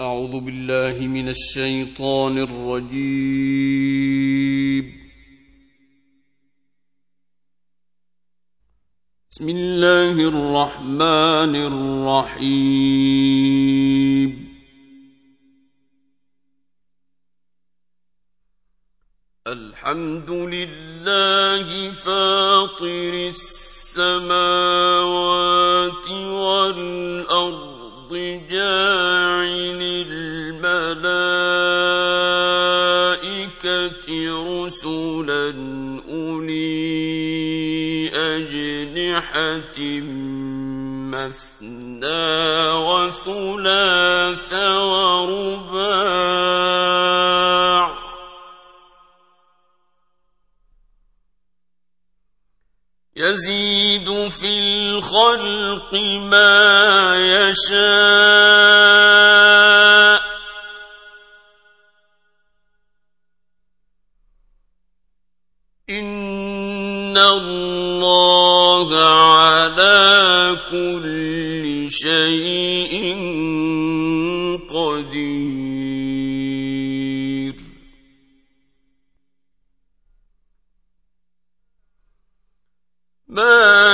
أعوذ بالله من الشيطان الرجيم. بسم الله الرحمن الرحيم. الحمد لله فاطر السماوات والأرض جاعل الملائكة رسلا أولي أجنحة مثنى وثلاث ورباع يزيد في الخلق ما يشاء. إن الله على كل شيء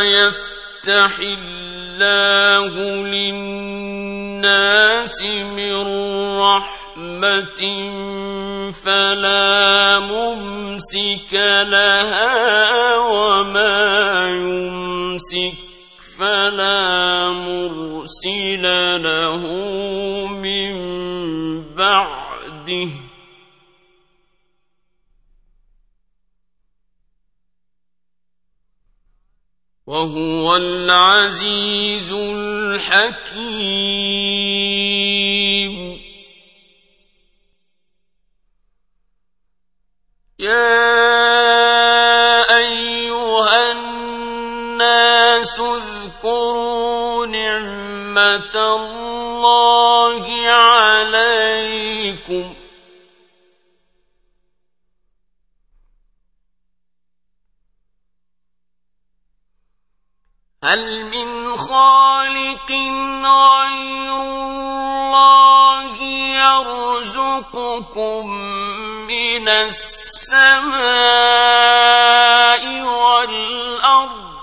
يفتح الله للناس من رحمة فلا ممسك لها وما يمسك فلا مرسل له من بعده. وهو العزيز الحكيم. يا أيها الناس اذكروا نعمة الله عليكم. هل من خالق غير الله يرزقكم من السماء والأرض؟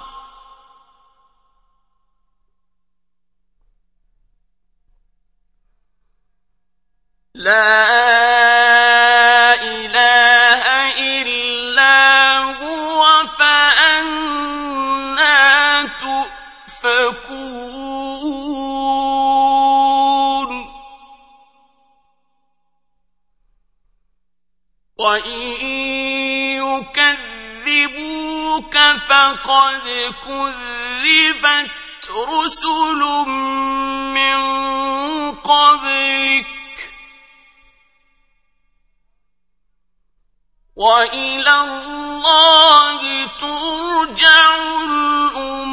لا إله وان يكذبوك فقد كذبت رسل من قبلك والى الله ترجع الأمور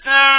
السعير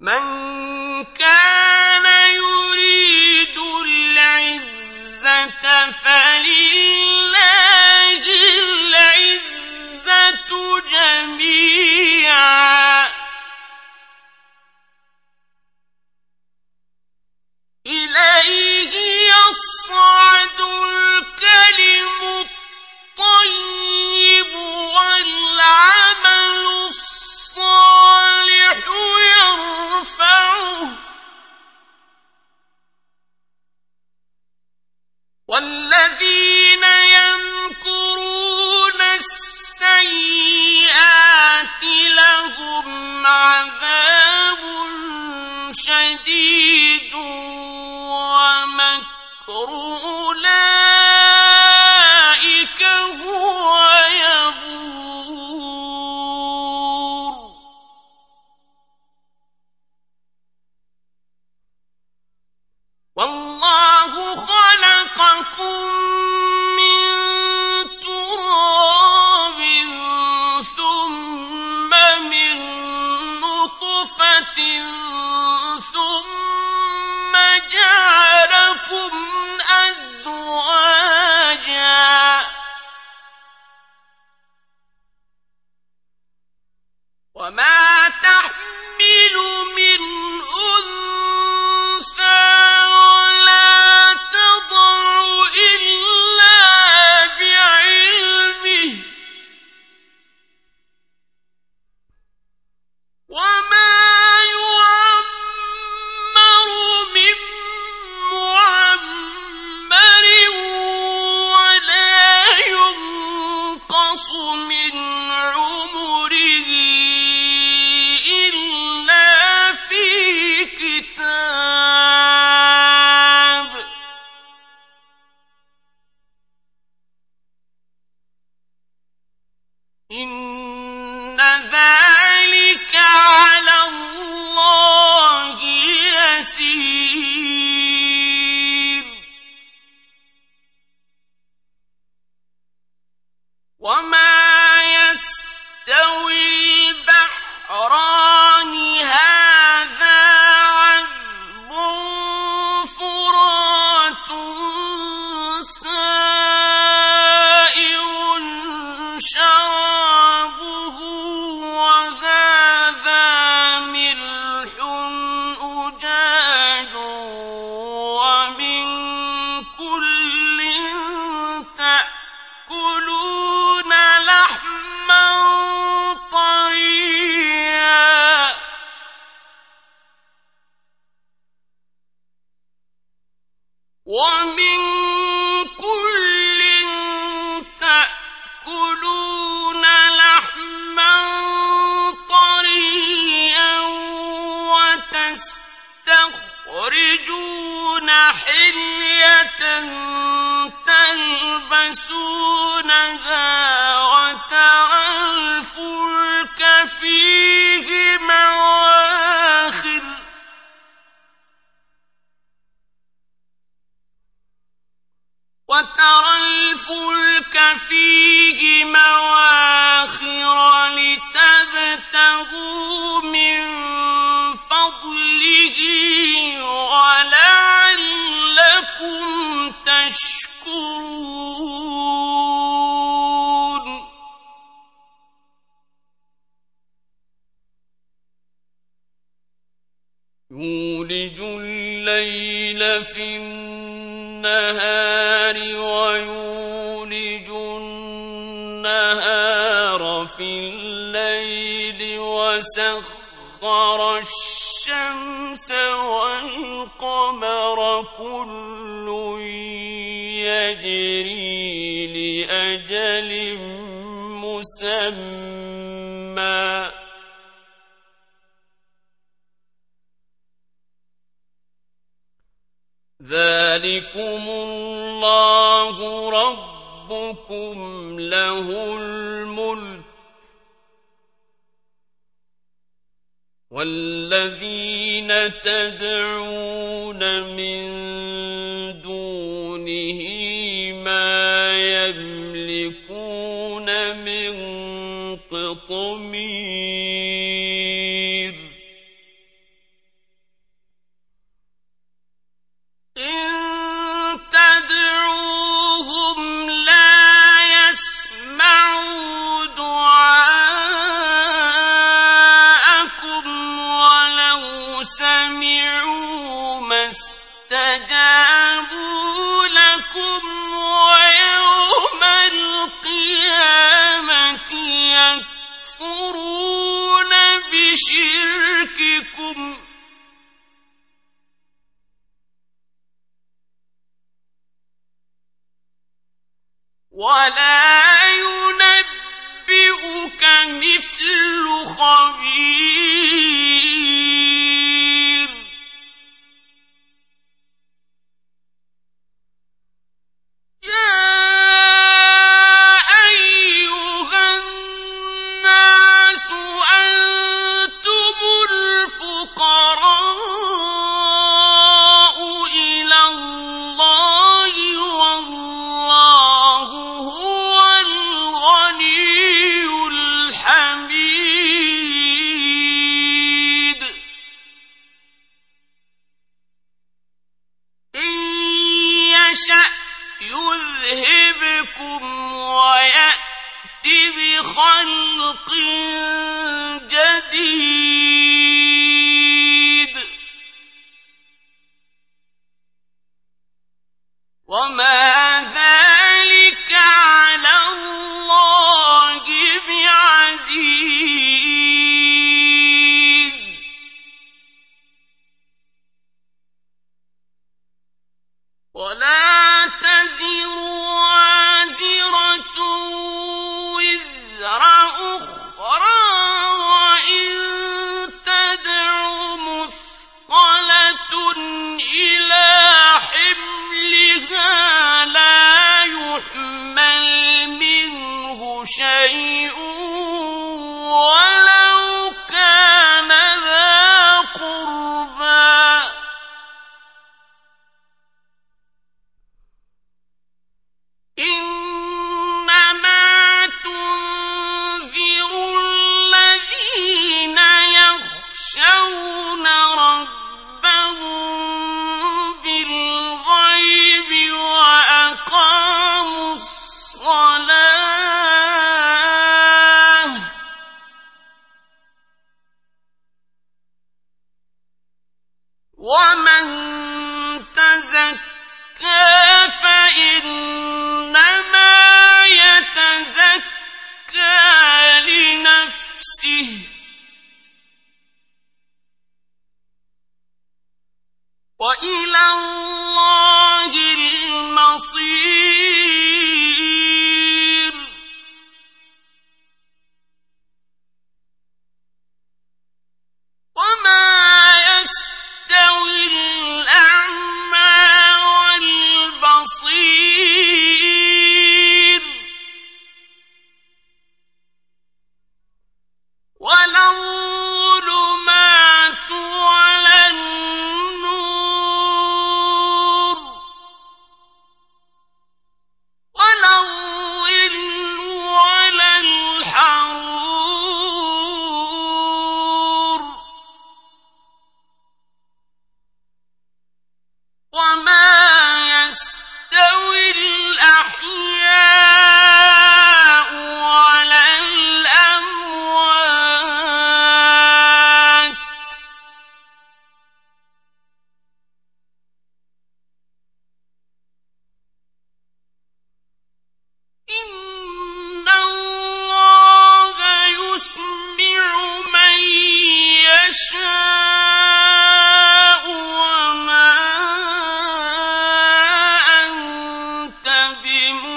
من كان يريد العزة فلله العزة جميعا. وسخر الشمس والقمر كل يجري لأجل مسمى. ذلكم الله ربكم له الملك. والذين تدعون من دونه ما يملكون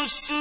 يسوع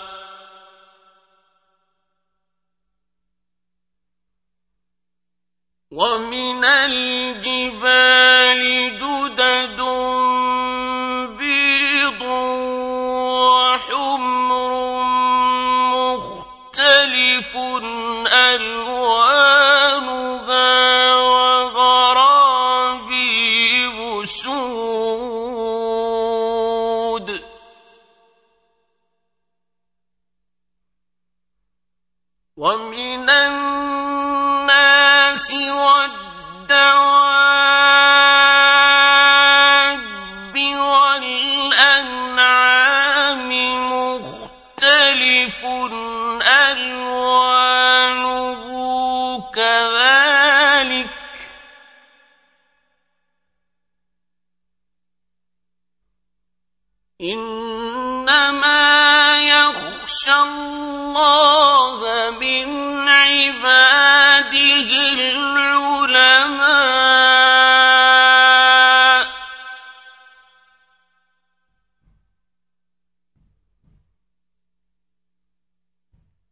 ومن الجبال جدد إنما يخشى الله من عباده العلماء.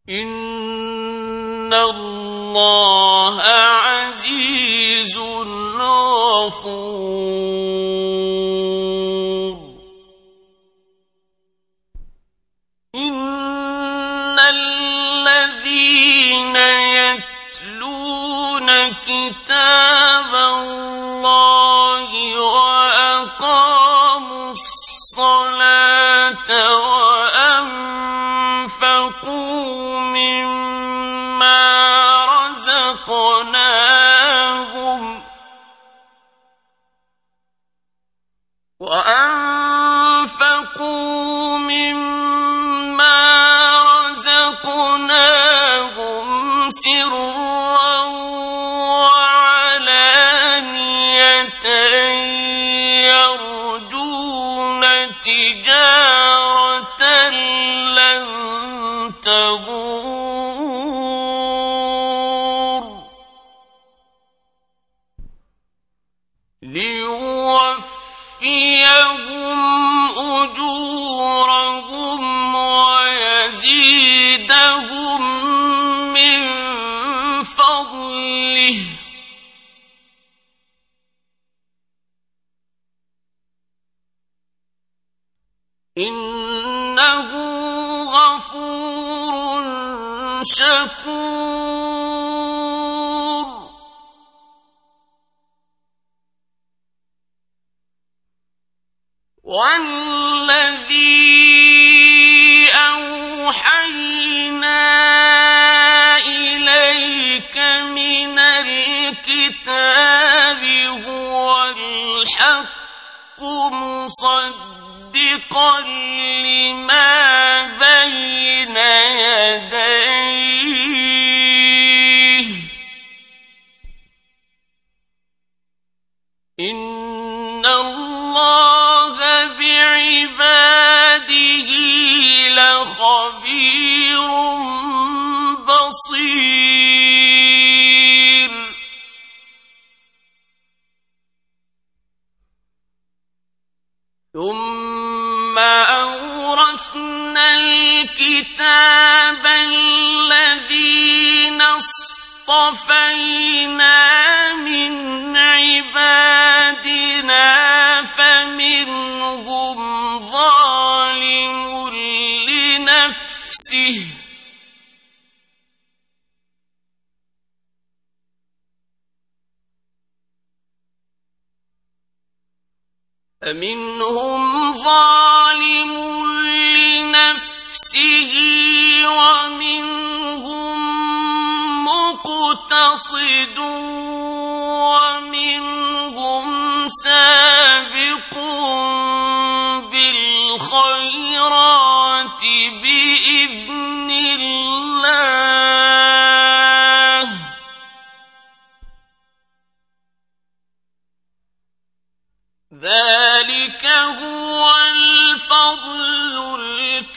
إن الله عزيز غفور سرا وعلانية يرجون تجارة لن تبور. ليوفيهم أجورهم إنه غفور شكور. والذي أوحينا إليك من الكتاب هو الحق مصدقا لما بين يديه. إن الله بعباده لخبير بصير. ثم الكتاب الذين اصطفينا من عبادنا فمنهم ظالم لنفسه. فمنهم ظالم لنفسه. ومنهم مقتصد ومنهم سابق بالخيرات بإذن الله. ذلك هو الفضل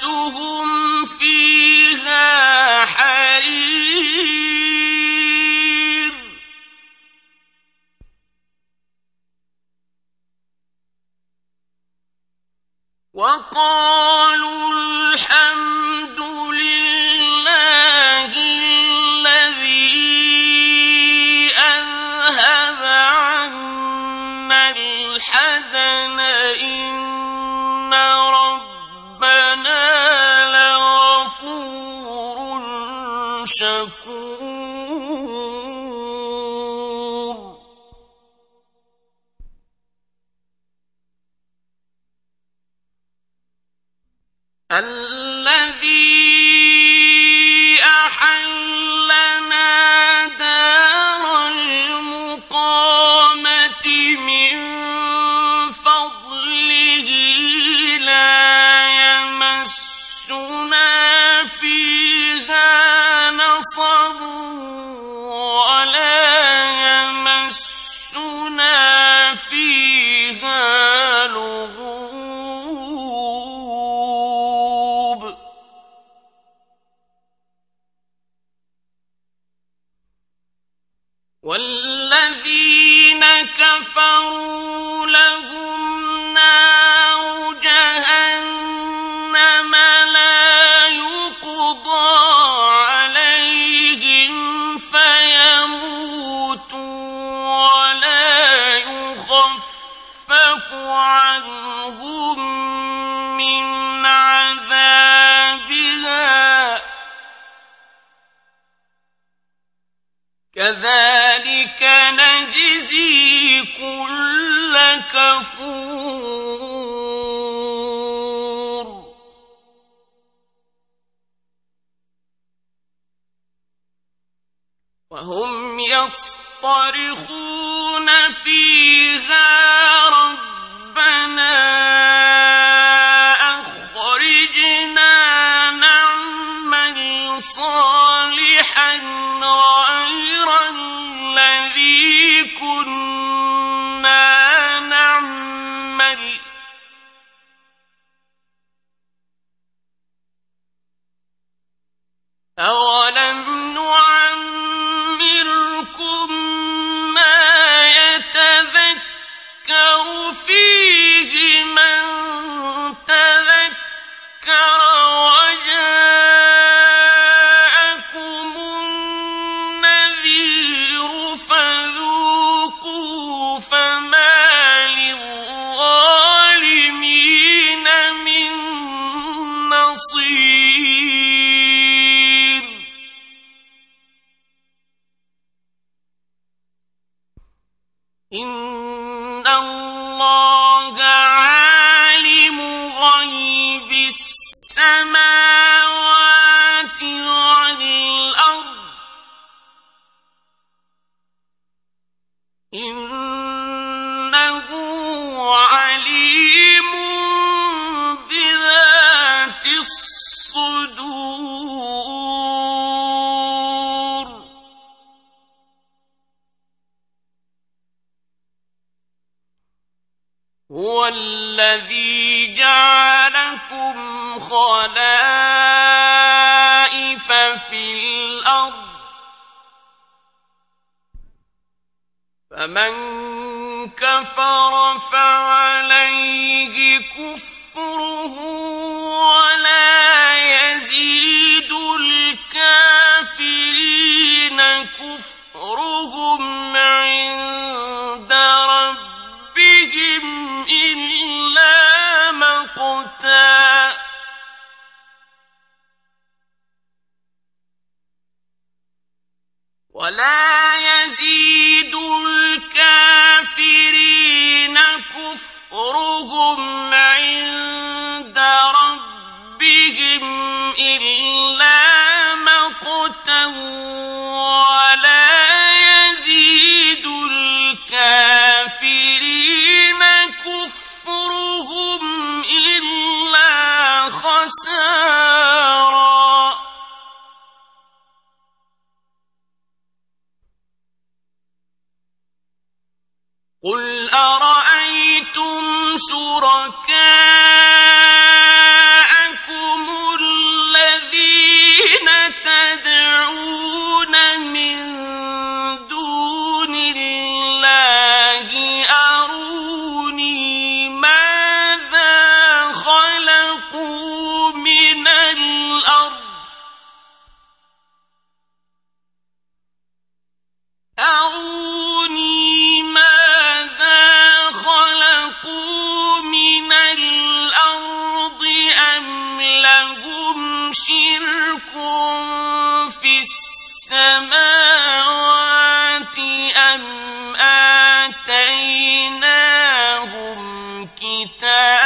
ولباسهم كذلك نجزي كل كفور. وهم يصطرخون فيها ربنا خلائف في الأرض. فمن كفر فعليه كفر. ولا يزيد الكافرين كفرهم عند الْكِتَابِ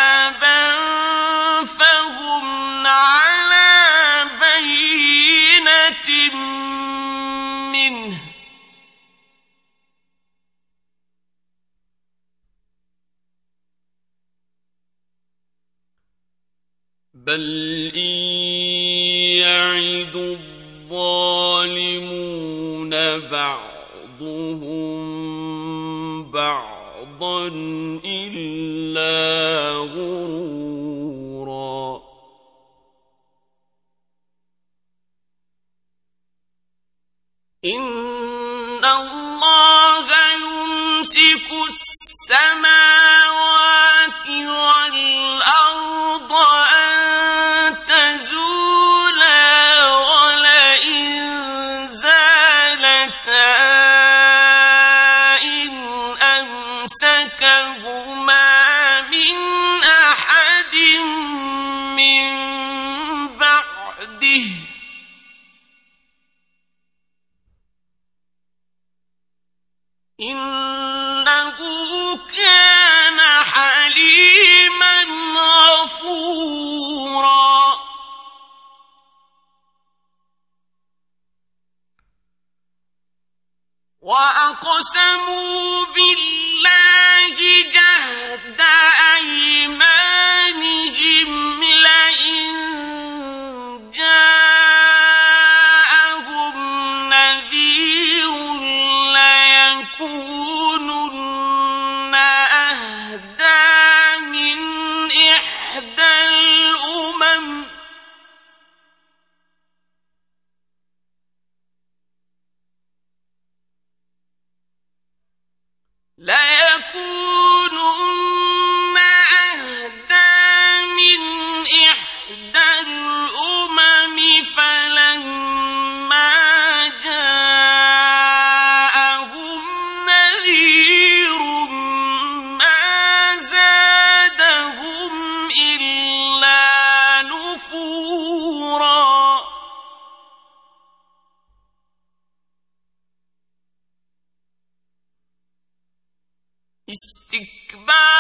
إن تبديلا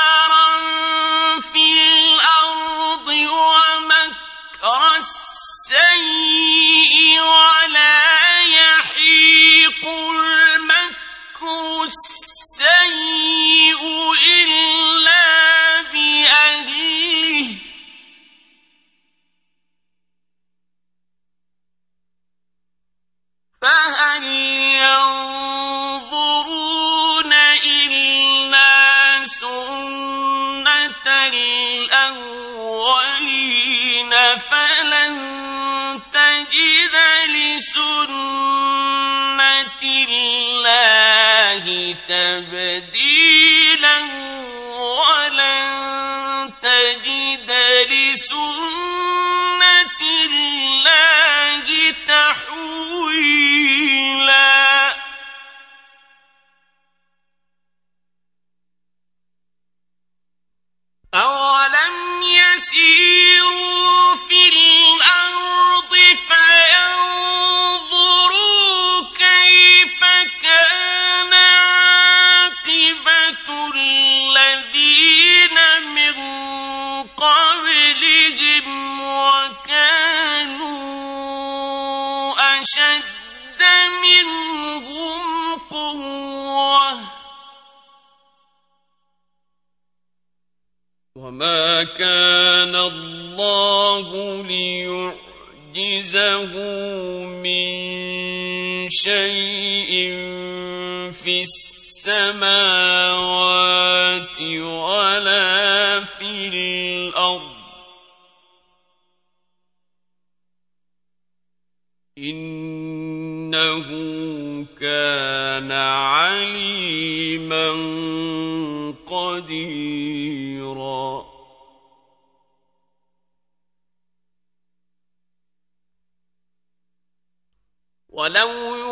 ولو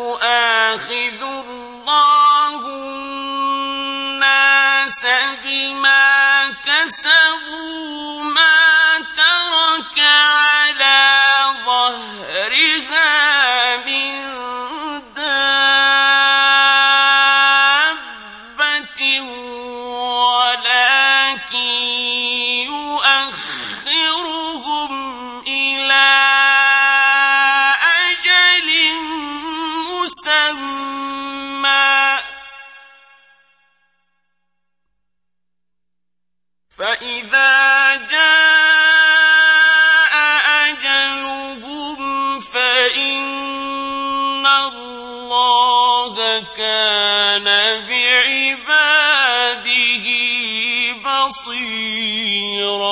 بصيراً